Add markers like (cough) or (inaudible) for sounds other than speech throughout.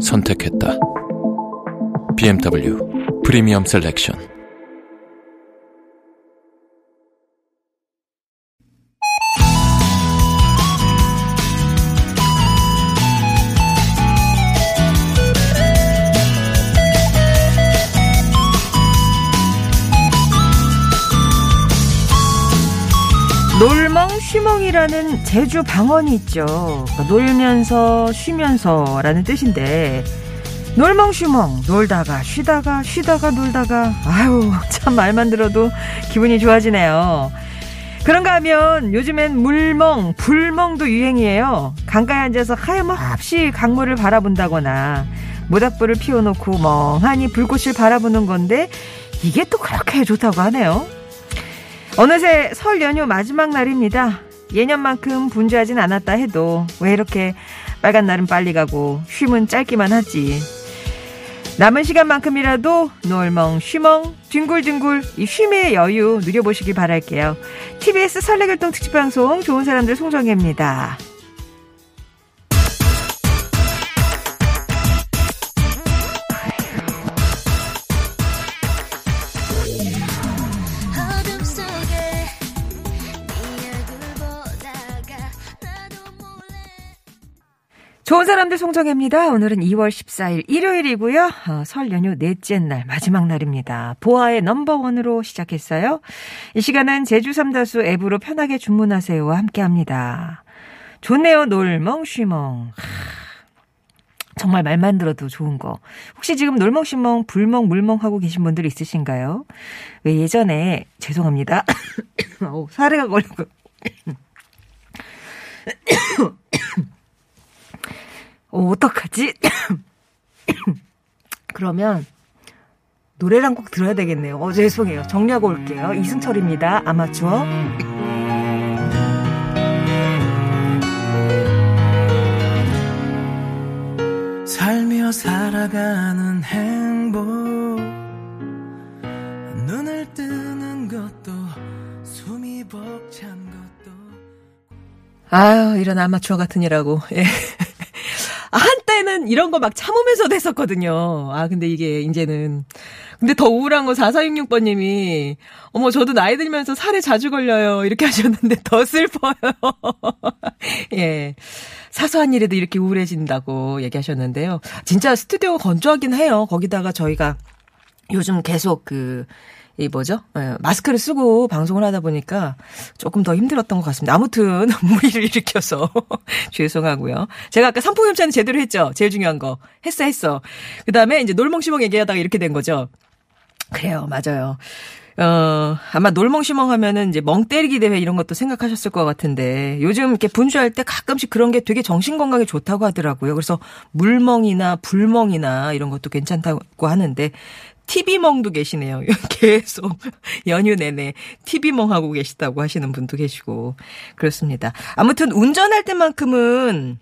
선택했다. BMW 프리미엄 셀렉션. 놀멍쉬멍이라는 제주 방언이 있죠. 그러니까 놀면서 쉬면서라는 뜻인데 놀멍쉬멍 놀다가 쉬다가 쉬다가 놀다가 아유 (laughs) 참 말만 들어도 기분이 좋아지네요. 그런가 하면 요즘엔 물멍, 불멍도 유행이에요. 강가에 앉아서 하염없이 강물을 바라본다거나 모닥불을 피워놓고 멍하니 불꽃을 바라보는 건데 이게 또 그렇게 좋다고 하네요. 어느새 설 연휴 마지막 날입니다. 예년만큼 분주하진 않았다 해도 왜 이렇게 빨간 날은 빨리 가고 쉼은 짧기만 하지. 남은 시간만큼이라도 놀멍 쉬멍 뒹굴뒹굴 이 쉼의 여유 누려보시길 바랄게요. TBS 설레결동 특집방송 좋은 사람들 송정혜입니다. 좋은 사람들 송정혜입니다. 오늘은 2월 14일 일요일이고요. 어, 설 연휴 넷째 날 마지막 날입니다. 보아의 넘버원으로 시작했어요. 이 시간은 제주 삼다수 앱으로 편하게 주문하세요와 함께합니다. 좋네요. 놀멍 쉬멍. 하, 정말 말만 들어도 좋은 거. 혹시 지금 놀멍쉬멍, 불멍, 물멍 하고 계신 분들 있으신가요? 왜 예전에 죄송합니다. (coughs) 사례가 걸리고 (coughs) (coughs) 어, 어떡하지? (coughs) 그러면 노래를 한 곡 들어야 되겠네요. 어, 죄송해요. 정리하고 올게요. 이승철입니다. 아마추어. 살며 살아가는 행복 눈을 뜨는 것도 숨이 벅찬 것도 아유, 이런 아마추어 같은 이라고. 예. 아, 한때는 이런 거 막 참으면서 됐었거든요. 아, 근데 이게 이제는. 근데 더 우울한 건 4466번님이, 어머, 저도 나이 들면서 살에 자주 걸려요. 이렇게 (laughs) 하셨는데 더 슬퍼요. (laughs) 예. 사소한 일에도 이렇게 우울해진다고 얘기하셨는데요. 진짜 스튜디오가 건조하긴 해요. 거기다가 저희가 요즘 계속 그, 이 뭐죠? 예, 마스크를 쓰고 방송을 하다 보니까 조금 더 힘들었던 것 같습니다. 아무튼 (laughs) 무리를 일으켜서 (laughs) 죄송하고요. 제가 아까 협찬은 제대로 했죠. 제일 중요한 거 했어 했어. 그 다음에 이제 놀멍시멍 얘기하다가 이렇게 된 거죠. 그래요, 맞아요. 어, 아마 놀멍시멍 하면은 이제 멍 때리기 대회 이런 것도 생각하셨을 것 같은데 요즘 이렇게 분주할 때 가끔씩 그런 게 되게 정신 건강에 좋다고 하더라고요. 그래서 물멍이나 불멍이나 이런 것도 괜찮다고 하는데 TV멍도 계시네요. (laughs) 계속 연휴 내내 TV멍 하고 계시다고 하시는 분도 계시고 그렇습니다. 아무튼 운전할 때만큼은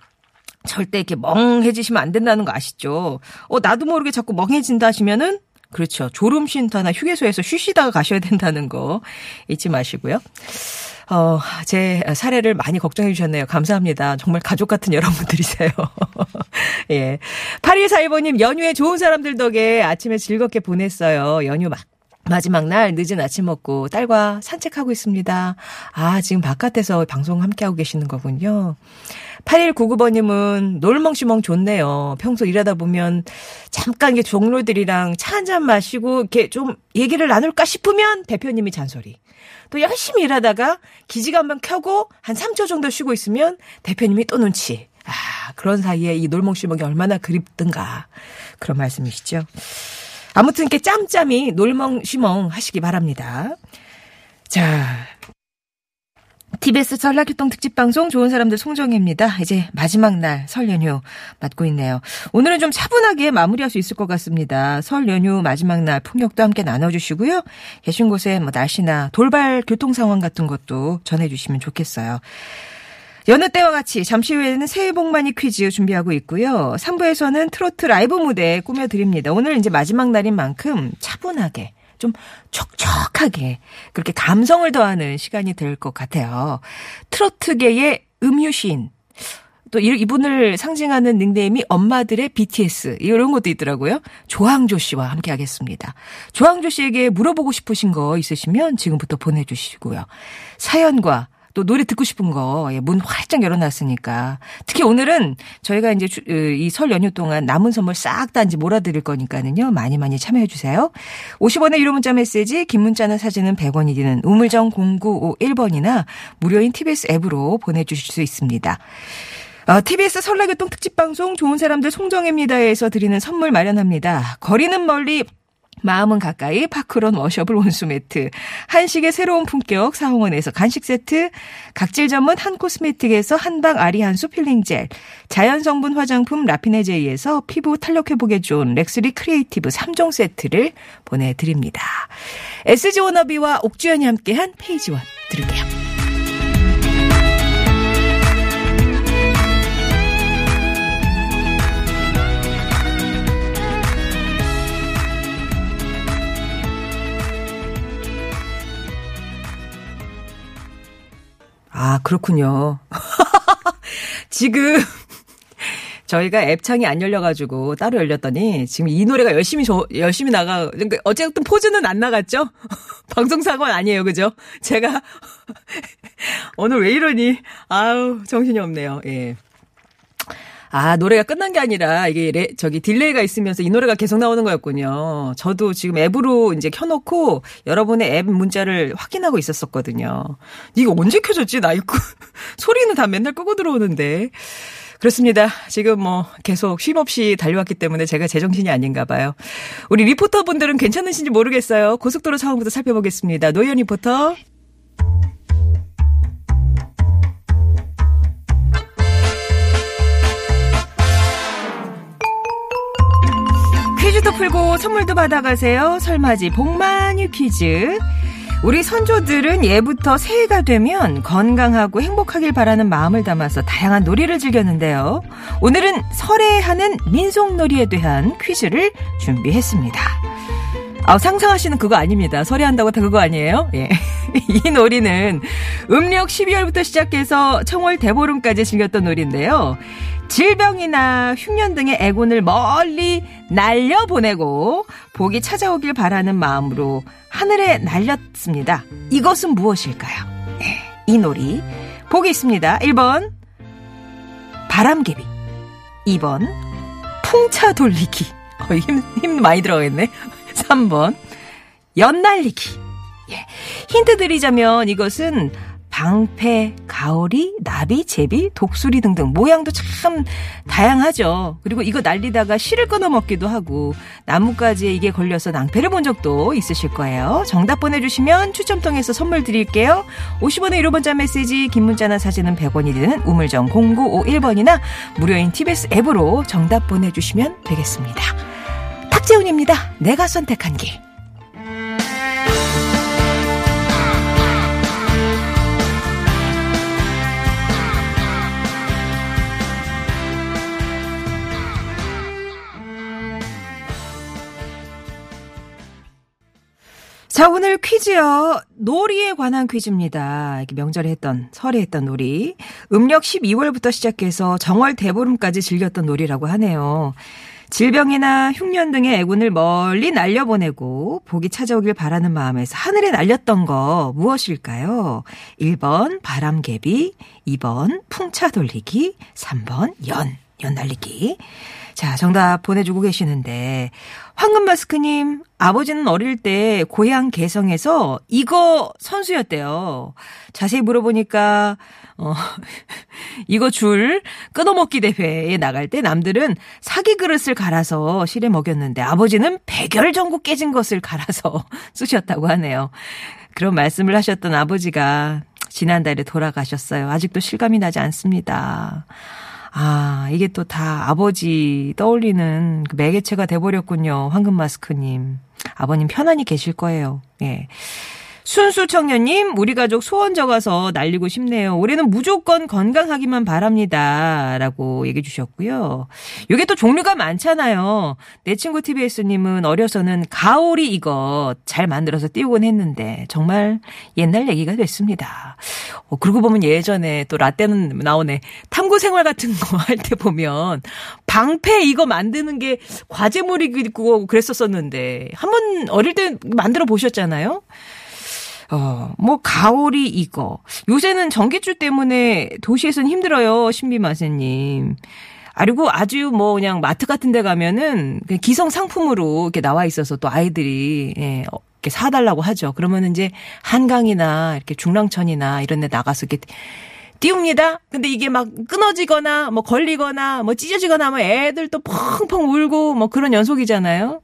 절대 이렇게 멍해지시면 안 된다는 거 아시죠? 어, 나도 모르게 자꾸 멍해진다 하시면은 그렇죠. 졸음 쉼터나 휴게소에서 쉬시다가 가셔야 된다는 거 잊지 마시고요. 어, 제 사례를 많이 걱정해 주셨네요. 감사합니다. 정말 가족 같은 여러분들이세요. (laughs) 예. 8142번님, 연휴에 좋은 사람들 덕에 아침에 즐겁게 보냈어요. 연휴 막. 마지막 날 늦은 아침 먹고 딸과 산책하고 있습니다. 아, 지금 바깥에서 방송 함께하고 계시는 거군요. 8199번님은 놀멍시멍 좋네요. 평소 일하다 보면 잠깐 이게 종로들이랑 차 한 잔 마시고 이렇게 좀 얘기를 나눌까 싶으면 대표님이 잔소리. 또 열심히 일하다가 기지가 한번 켜고 한 3초 정도 쉬고 있으면 대표님이 또 눈치. 아, 그런 사이에 이 놀멍시멍이 얼마나 그립든가. 그런 말씀이시죠. 아무튼 이렇게 짬짬이 놀멍시멍 하시기 바랍니다. 자, TBS 설날교통 특집 방송 좋은 사람들 송정혜입니다. 이제 마지막 날 설 연휴 맞고 있네요. 오늘은 좀 차분하게 마무리할 수 있을 것 같습니다. 설 연휴 마지막 날 풍력도 함께 나눠주시고요. 계신 곳에 뭐 날씨나 돌발 교통 상황 같은 것도 전해주시면 좋겠어요. 여느 때와 같이 잠시 후에는 새해 복 많이 퀴즈 준비하고 있고요. 3부에서는 트로트 라이브 무대 꾸며드립니다. 오늘 이제 마지막 날인 만큼 차분하게 좀 촉촉하게 그렇게 감성을 더하는 시간이 될 것 같아요. 트로트계의 음유시인. 또 이- 이분을 상징하는 닉네임이 엄마들의 BTS 이런 것도 있더라고요. 조항조 씨와 함께 하겠습니다. 조항조 씨에게 물어보고 싶으신 거 있으시면 지금부터 보내주시고요. 사연과 또 노래 듣고 싶은 거, 예, 문 활짝 열어놨으니까. 특히 오늘은 저희가 이제 이 설 연휴 동안 남은 선물 싹 다 이제 몰아드릴 거니까는요. 많이 많이 참여해주세요. 50원의 유료 문자 메시지, 긴 문자나 사진은 100원이 드는 우물정 0951번이나 무료인 TBS 앱으로 보내주실 수 있습니다. 어, TBS 설날교통 특집 방송 좋은 사람들 송정혜입니다에서 드리는 선물 마련합니다. 거리는 멀리 마음은 가까이 파크론 washable 온수매트 한식의 새로운 품격 사홍원에서 간식 세트 각질 전문 한 코스메틱에서 한방 아리 한수 peeling gel 자연 성분 화장품 라피네제이에서 피부 탄력 회복에 좋은 렉스리 크리에이티브 3종 세트를 보내드립니다. SG 워너비와 옥주연이 함께한 페이지원 들을게요. 아, 그렇군요. (laughs) 지금 저희가 앱창이 안 열려가지고 따로 열렸더니 지금 이 노래가 열심히 저, 열심히 나가, 그러니까 어쨌든 pause는 안 나갔죠? (laughs) 방송사고는 아니에요, 그죠? 제가 (laughs) 오늘 왜 이러니? 아우, 정신이 없네요, 예. 아, 노래가 끝난 게 아니라 이게 레, 저기 delay가 있으면서 이 노래가 계속 나오는 거였군요. 저도 지금 앱으로 이제 켜놓고 여러분의 앱 문자를 확인하고 있었었거든요. 이거 언제 켜졌지? 나 이거 (laughs) 소리는 다 맨날 끄고 들어오는데. 그렇습니다. 지금 뭐 계속 쉼 없이 달려왔기 때문에 제가 제정신이 아닌가 봐요. 우리 리포터분들은 괜찮으신지 모르겠어요. 고속도로 상황부터 살펴보겠습니다. 노현 리포터. 퀴즈도 풀고 선물도 받아가세요. 설맞이 복만유 퀴즈. 우리 선조들은 예부터 새해가 되면 건강하고 행복하길 바라는 마음을 담아서 다양한 놀이를 즐겼는데요. 오늘은 설에 하는 민속놀이에 대한 퀴즈를 준비했습니다. 아, 상상하시는 그거 아닙니다. 설에 한다고 다 그거 아니에요? 예. (laughs) 이 놀이는 음력 12월부터 시작해서 청월 대보름까지 즐겼던 놀이인데요. 질병이나 흉년 등의 애곤을 멀리 날려보내고 복이 찾아오길 바라는 마음으로 하늘에 날렸습니다. 이것은 무엇일까요? 예, 이 놀이. 복이 있습니다. 1번, 바람개비. 2번, 풍차 돌리기. 어, 힘, 힘 많이 들어가겠네. 3번, 연날리기. 예. 힌트 드리자면 이것은 방패, 가오리, 나비, 제비, 독수리 등등 모양도 참 다양하죠. 그리고 이거 날리다가 실을 끊어 먹기도 하고 나뭇가지에 이게 걸려서 낭패를 본 적도 있으실 거예요. 정답 보내주시면 추첨 통해서 선물 드릴게요. 50원의 1호 문자 메시지, 긴 문자나 사진은 100원이 되는 우물정 0951번이나 무료인 TBS 앱으로 정답 보내주시면 되겠습니다. 탁재훈입니다. 내가 선택한 길. 자, 오늘 퀴즈요. 놀이에 관한 퀴즈입니다. 명절에 했던, 설에 했던 놀이. 음력 12월부터 시작해서 정월 대보름까지 즐겼던 놀이라고 하네요. 질병이나 흉년 등의 애군을 멀리 날려보내고 복이 찾아오길 바라는 마음에서 하늘에 날렸던 거 무엇일까요? 1번 바람개비, 2번 풍차 돌리기, 3번 연, 연 날리기. 자, 정답 보내주고 계시는데, 황금마스크님, 아버지는 어릴 때 고향 개성에서 이거 선수였대요. 자세히 물어보니까, 어, (laughs) 이거 줄 끊어먹기 대회에 나갈 때 남들은 사기 그릇을 갈아서 실에 먹였는데 아버지는 백열 전구 깨진 것을 갈아서 (laughs) 쓰셨다고 하네요. 그런 말씀을 하셨던 아버지가 지난달에 돌아가셨어요. 아직도 실감이 나지 않습니다. 아, 이게 또 다 아버지 떠올리는 그 매개체가 돼버렸군요. 황금 마스크님. 아버님 편안히 계실 거예요. 예. 순수 청년님, 우리 가족 소원 적어서 날리고 싶네요. 올해는 무조건 건강하기만 바랍니다. 라고 얘기해 주셨고요. 요게 또 종류가 많잖아요. 내 친구 TBS님은 어려서는 가오리 이것 잘 만들어서 띄우곤 했는데, 정말 옛날 얘기가 됐습니다. 어, 그러고 보면 예전에 또 라떼는 나오네. 탐구 생활 같은 거 (laughs) 할 때 보면, 방패 이거 만드는 게 과제물이고 그랬었었는데, 한 번 어릴 때 만들어 보셨잖아요? 어, 뭐, 가오리 이거. 요새는 전기줄 때문에 도시에서는 힘들어요, 신비마세님. 아, 그리고 아주 뭐 그냥 마트 같은 데 가면은 그냥 기성 상품으로 이렇게 나와 있어서 또 아이들이, 예, 어, 이렇게 사달라고 하죠. 그러면 이제 한강이나 이렇게 중랑천이나 이런 데 나가서 이렇게 띄웁니다. 근데 이게 막 끊어지거나 뭐 걸리거나 뭐 찢어지거나 하면 애들 또 펑펑 울고 뭐 그런 연속이잖아요.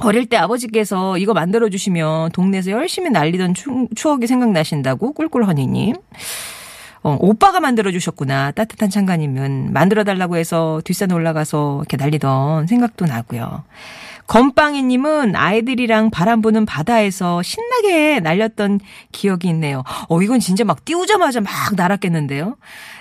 어릴 때 아버지께서 이거 만들어 주시면 동네에서 열심히 날리던 추, 추억이 생각나신다고 꿀꿀허니님. 어, 오빠가 만들어 주셨구나. 따뜻한 창가님은 만들어 달라고 해서 뒷산 올라가서 이렇게 날리던 생각도 나고요. 건빵이 님은 아이들이랑 바람 부는 바다에서 신나게 날렸던 기억이 있네요. 어, 이건 진짜 막 띄우자마자 막 날았겠는데요.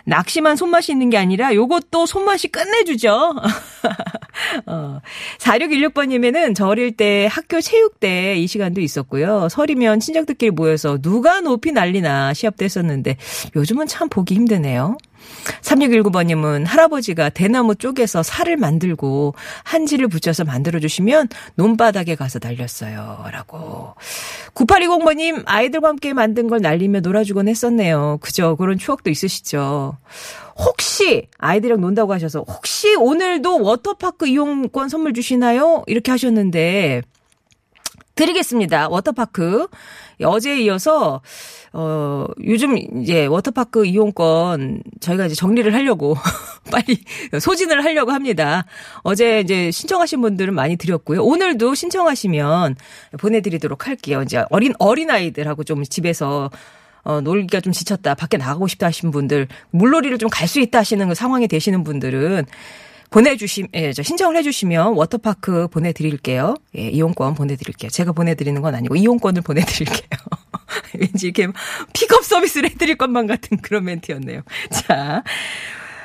낚시만 손맛이 있는 게 아니라 요것도 손맛이 끝내주죠. (laughs) 어, 4616번 님에는 저 어릴 때 학교 체육대 이 시간도 있었고요. 설이면 친척들끼리 모여서 누가 높이 날리나 시합도 했었는데 요즘 은 참 보기 힘드네요. 3619번님은 할아버지가 대나무 쪼개서 살을 만들고 한지를 붙여서 만들어주시면 논바닥에 가서 날렸어요. 라고. 9820번님, 아이들과 함께 만든 걸 날리며 놀아주곤 했었네요. 그죠? 그런 추억도 있으시죠? 혹시 아이들이랑 논다고 하셔서 혹시 오늘도 워터파크 이용권 선물 주시나요? 이렇게 하셨는데 드리겠습니다. 워터파크. 어제에 이어서 어 요즘 이제 워터파크 이용권 저희가 이제 정리를 하려고 (laughs) 빨리 소진을 하려고 합니다. 어제 이제 신청하신 분들은 많이 드렸고요. 오늘도 신청하시면 보내드리도록 할게요. 이제 어린 어린 아이들하고 좀 집에서 어, 놀기가 좀 지쳤다, 밖에 나가고 싶다 하시는 분들, 물놀이를 좀 갈 수 있다 하시는 그 상황이 되시는 분들은 보내주심, 예, 저 신청을 해주시면 워터파크 보내드릴게요. 예, 이용권 보내드릴게요. 제가 보내드리는 건 아니고 이용권을 보내드릴게요. (laughs) 왠지 이렇게 픽업 서비스를 해드릴 것만 같은 그런 멘트였네요. 자.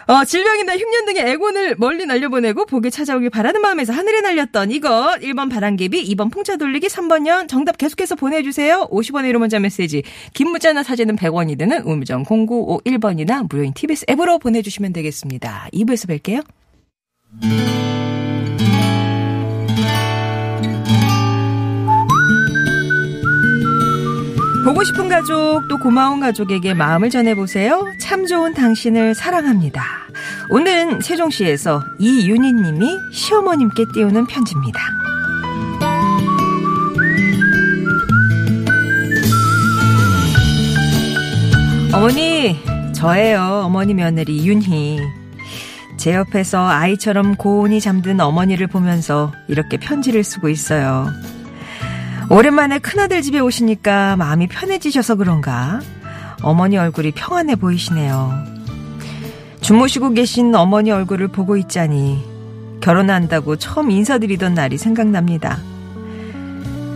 어, 질병이나 흉년 등의 애곤을 멀리 날려보내고 복이 찾아오길 바라는 마음에서 하늘에 날렸던 이것 1번 바람개비 2번 풍차 돌리기 3번 년 정답 계속해서 보내주세요. 50원의 1호 문자 메시지 긴 문자나 사진은 100원이 드는 우물정 0951번이나 무료인 TBS 앱으로 보내주시면 되겠습니다. 2부에서 뵐게요. 보고 싶은 가족 또 고마운 가족에게 마음을 전해보세요. 참 좋은 당신을 사랑합니다. 오늘은 세종시에서 이윤희님이 시어머님께 띄우는 편지입니다. 어머니, 저예요. 어머니 며느리 윤희. 제 옆에서 아이처럼 고온히 잠든 어머니를 보면서 이렇게 편지를 쓰고 있어요. 오랜만에 큰아들 집에 오시니까 마음이 편해지셔서 그런가 어머니 얼굴이 평안해 보이시네요. 주무시고 계신 어머니 얼굴을 보고 있자니 결혼한다고 처음 인사드리던 날이 생각납니다.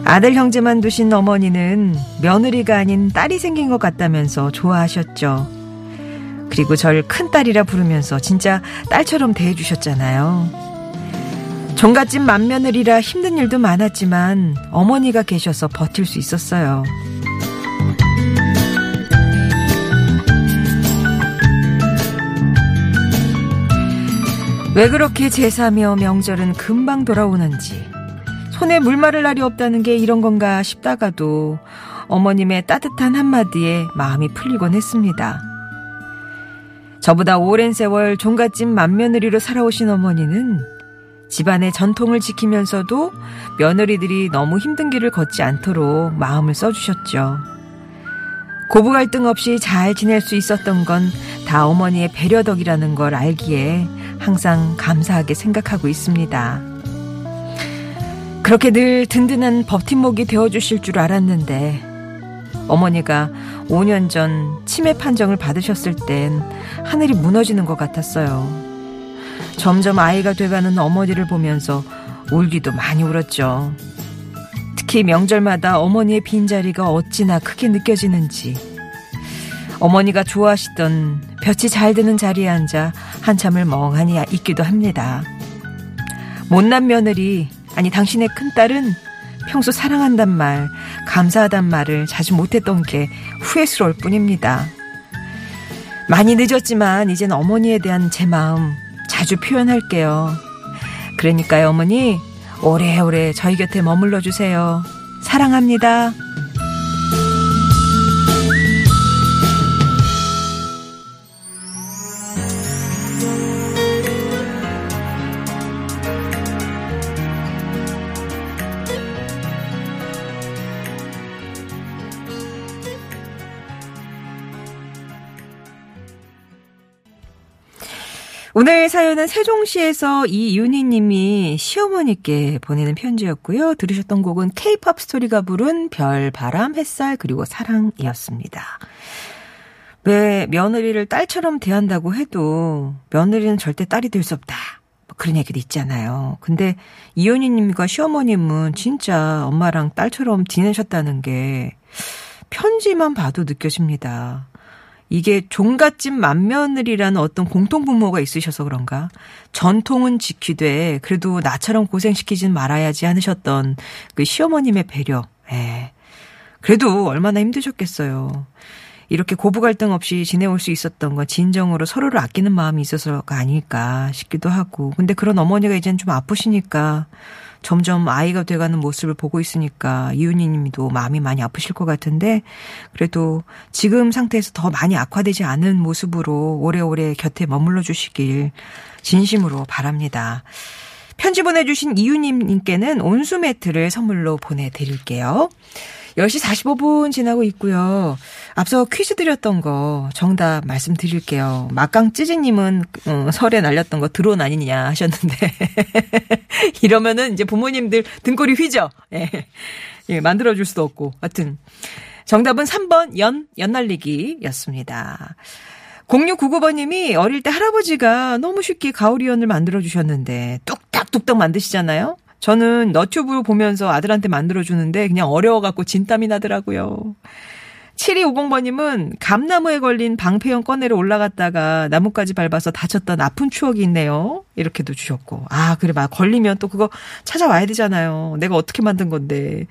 아들 형제만 두신 어머니는 며느리가 아닌 딸이 생긴 것 같다면서 좋아하셨죠. 그리고 절 큰딸이라 부르면서 진짜 딸처럼 대해주셨잖아요. 종갓집 맏며느리라 힘든 일도 많았지만 어머니가 계셔서 버틸 수 있었어요. 왜 그렇게 제사며 명절은 금방 돌아오는지 손에 물 마를 날이 없다는 게 이런 건가 싶다가도 어머님의 따뜻한 한마디에 마음이 풀리곤 했습니다. 저보다 오랜 세월 종갓집 맏며느리로 살아오신 어머니는 집안의 전통을 지키면서도 며느리들이 너무 힘든 길을 걷지 않도록 마음을 써주셨죠. 고부 갈등 없이 잘 지낼 수 있었던 건 다 어머니의 배려 덕이라는 걸 알기에 항상 감사하게 생각하고 있습니다. 그렇게 늘 든든한 버팀목이 되어주실 줄 알았는데 어머니가 5년 전 치매 판정을 받으셨을 땐 하늘이 무너지는 것 같았어요. 점점 아이가 돼가는 어머니를 보면서 울기도 많이 울었죠. 특히 명절마다 어머니의 빈자리가 어찌나 크게 느껴지는지. 어머니가 좋아하시던 볕이 잘 드는 자리에 앉아 한참을 멍하니 있기도 합니다. 못난 며느리, 아니 당신의 큰딸은 평소 사랑한단 말, 감사하단 말을 자주 못했던 게 후회스러울 뿐입니다. 많이 늦었지만 이젠 어머니에 대한 제 마음 자주 표현할게요. 그러니까요, 어머니, 오래오래 저희 곁에 머물러 주세요. 사랑합니다. 오늘 사연은 세종시에서 이윤희 님이 시어머니께 보내는 편지였고요. 들으셨던 곡은 케이팝 스토리가 부른 별, 바람, 햇살, 그리고 사랑이었습니다. 왜 며느리를 딸처럼 대한다고 해도 며느리는 절대 딸이 될 수 없다. 뭐 그런 얘기도 있잖아요. 근데 이윤희 님과 시어머님은 진짜 엄마랑 딸처럼 지내셨다는 게 편지만 봐도 느껴집니다. 이게 종갓집 맏며느리라는 어떤 공통분모가 있으셔서 그런가? 전통은 지키되 그래도 나처럼 고생시키진 말아야지 않으셨던 그 시어머님의 배려. 예. 그래도 얼마나 힘드셨겠어요. 이렇게 고부 갈등 없이 지내올 수 있었던 건 진정으로 서로를 아끼는 마음이 있어서가 아닐까 싶기도 하고. 근데 그런 어머니가 이제는 좀 아프시니까 점점 아이가 돼가는 모습을 보고 있으니까 이윤희 님도 마음이 많이 아프실 것 같은데 그래도 지금 상태에서 더 많이 악화되지 않은 모습으로 오래오래 곁에 머물러 주시길 진심으로 바랍니다. 편지 보내주신 이유님님께는 온수 매트를 선물로 보내드릴게요. 10시 45분 지나고 있고요. 앞서 퀴즈 드렸던 거 정답 말씀드릴게요. 막강 찌지님은 어, 설에 날렸던 거 드론 아니냐 하셨는데 (laughs) 이러면은 이제 부모님들 등골이 휘죠. 예. 예, 만들어줄 수도 없고. 하여튼 정답은 3번 연 연날리기였습니다. 0699번님이 어릴 때 할아버지가 너무 쉽게 가오리연을 만들어 주셨는데 뚝딱뚝딱 만드시잖아요. 저는 너튜브 보면서 아들한테 만들어주는데 그냥 어려워갖고 진땀이 나더라고요. 7250번님은 감나무에 걸린 방패형 꺼내러 올라갔다가 나뭇가지 밟아서 다쳤던 아픈 추억이 있네요. 이렇게도 주셨고. 아, 그래, 막 걸리면 또 그거 찾아와야 되잖아요. 내가 어떻게 만든 건데.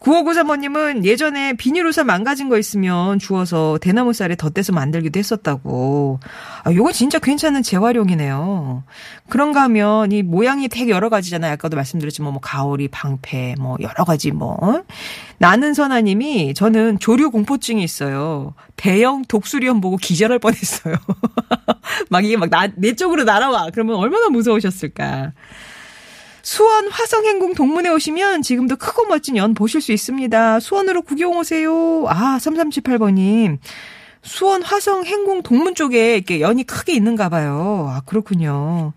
9593번님은 예전에 비닐우산 망가진 거 있으면 주워서 대나무 쌀에 덧대서 만들기도 했었다고. 아, 요거 진짜 괜찮은 재활용이네요. 그런가 하면 이 모양이 되게 여러 가지잖아요. 아까도 말씀드렸지만 뭐 가오리, 방패, 뭐 여러 가지 뭐. 나는 선아님이 저는 조류 공포증이 있어요. 대형 독수리원 보고 기절할 뻔했어요. (laughs) 막 이게 막 나, 내 쪽으로 날아와. 그러면 얼마나 무서우셨을까. 수원 화성행궁 동문에 오시면 지금도 크고 멋진 연 보실 수 있습니다. 수원으로 구경 오세요. 아, 3378번님. 수원 화성 행궁 동문 쪽에 이렇게 연이 크게 있는가 봐요. 아, 그렇군요.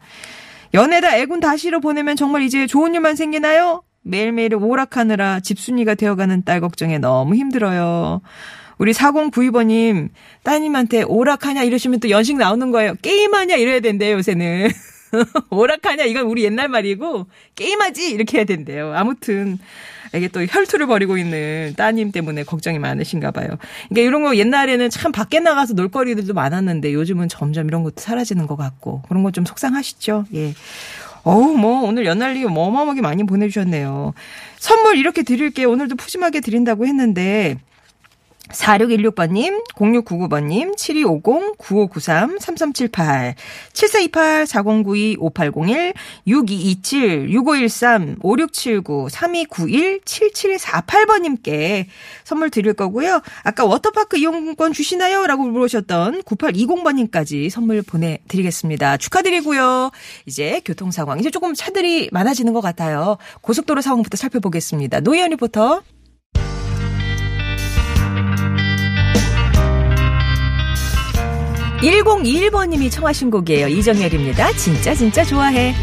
연에다 애군 다시로 보내면 정말 이제 좋은 일만 생기나요? 매일매일 오락하느라 집순이가 되어가는 딸 걱정에 너무 힘들어요. 우리 4092번님, 따님한테 오락하냐 이러시면 또 연식 나오는 거예요. 게임하냐 이래야 된대요, 요새는. (laughs) (laughs) 오락하냐 이건 우리 옛날 말이고 게임하지 이렇게 해야 된대요. 아무튼 이게 또 혈투를 벌이고 있는 따님 때문에 걱정이 많으신가 봐요. 그러니까 이런 거 옛날에는 참 밖에 나가서 놀거리들도 많았는데 요즘은 점점 이런 것도 사라지는 것 같고 그런 거좀 속상하시죠? 예. 어우, 뭐, 오늘 연날리기 어마어마하게 많이 보내주셨네요. 선물 이렇게 드릴게요. 오늘도 푸짐하게 드린다고 했는데, 4616번님, 0699번님, 7250, 9593, 3378, 7428, 4092, 5801, 6227, 6513, 5679, 3291, 7748번님께 선물 드릴 거고요. 아까 워터파크 이용권 주시나요? 라고 물으셨던 9820번님까지 선물 보내드리겠습니다. 축하드리고요. 이제 교통 상황, 이제 조금 차들이 많아지는 것 같아요. 고속도로 상황부터 살펴보겠습니다. 노희연 리포터. 1021번님이 청하신 곡이에요. 이정열입니다. 진짜 진짜 좋아해.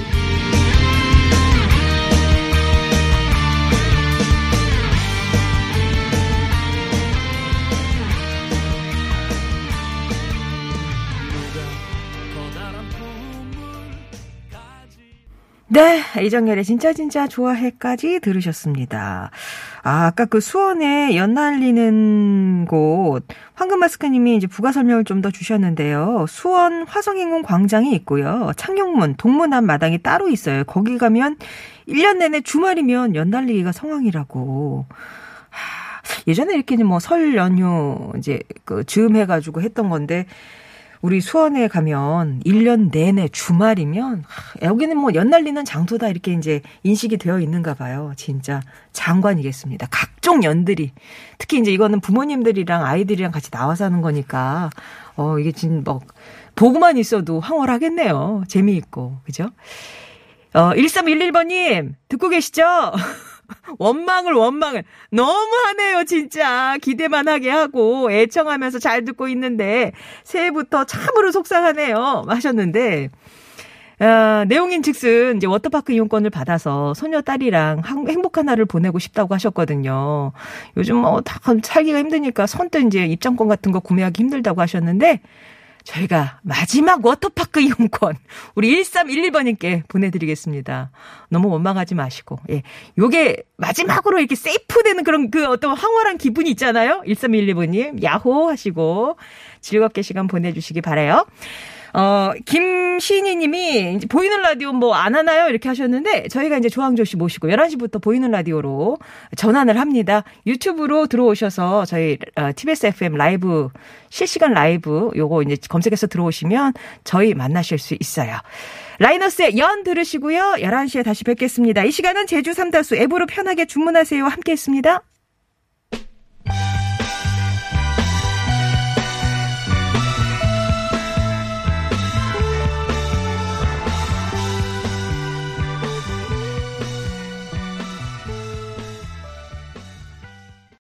네, 이정열의 진짜 진짜 좋아해까지 들으셨습니다. 아, 아까 그 수원에 연날리는 곳 황금 마스크님이 이제 부가 설명을 좀 더 주셨는데요. 수원 화성인공 광장이 있고요. 창녕문 동문 앞 마당이 따로 있어요. 거기 가면 1년 내내 주말이면 연날리기가 성황이라고. 하, 예전에 이렇게 뭐 설 연휴 이제 그 즈음 해가지고 했던 건데 우리 수원에 가면 1년 내내 주말이면 하, 여기는 뭐 연날리는 장소다 이렇게 이제 인식이 되어 있는가 봐요. 진짜 장관이겠습니다. 각종 연들이 특히 이제 이거는 부모님들이랑 아이들이랑 같이 나와서 하는 거니까 어 이게 진뭐 보고만 있어도 황홀하겠네요. 재미있고 그죠? 어 1311번 님 듣고 계시죠? (laughs) (laughs) 원망을 원망을. 너무하네요 진짜. 기대만 하게 하고 애청하면서 잘 듣고 있는데 새해부터 참으로 속상하네요. 하셨는데 아, 내용인 즉슨 이제 워터파크 이용권을 받아서 소녀 딸이랑 한- 행복한 날을 보내고 싶다고 하셨거든요. 요즘 뭐다 살기가 힘드니까 선뜻 이제 입장권 같은 거 구매하기 힘들다고 하셨는데 저희가 마지막 워터파크 이용권 우리 1311번님께 보내드리겠습니다. 너무 원망하지 마시고 예, 요게 마지막으로 이렇게 세이프 되는 그런 그 어떤 황홀한 기분이 있잖아요. 1311번님 야호 하시고 즐겁게 시간 보내주시기 바래요. 어, 김 신희 님이 이제 보이는 라디오 뭐 안 하나요? 이렇게 하셨는데 저희가 이제 조항조 씨 모시고 11시부터 보이는 라디오로 전환을 합니다. 유튜브로 들어오셔서 저희 어, TBS FM 라이브 실시간 라이브 요거 이제 검색해서 들어오시면 저희 만나실 수 있어요. 라이너스의 연 들으시고요. 11시에 다시 뵙겠습니다. 이 시간은 제주 삼다수 앱으로 편하게 주문하세요. 함께 했습니다.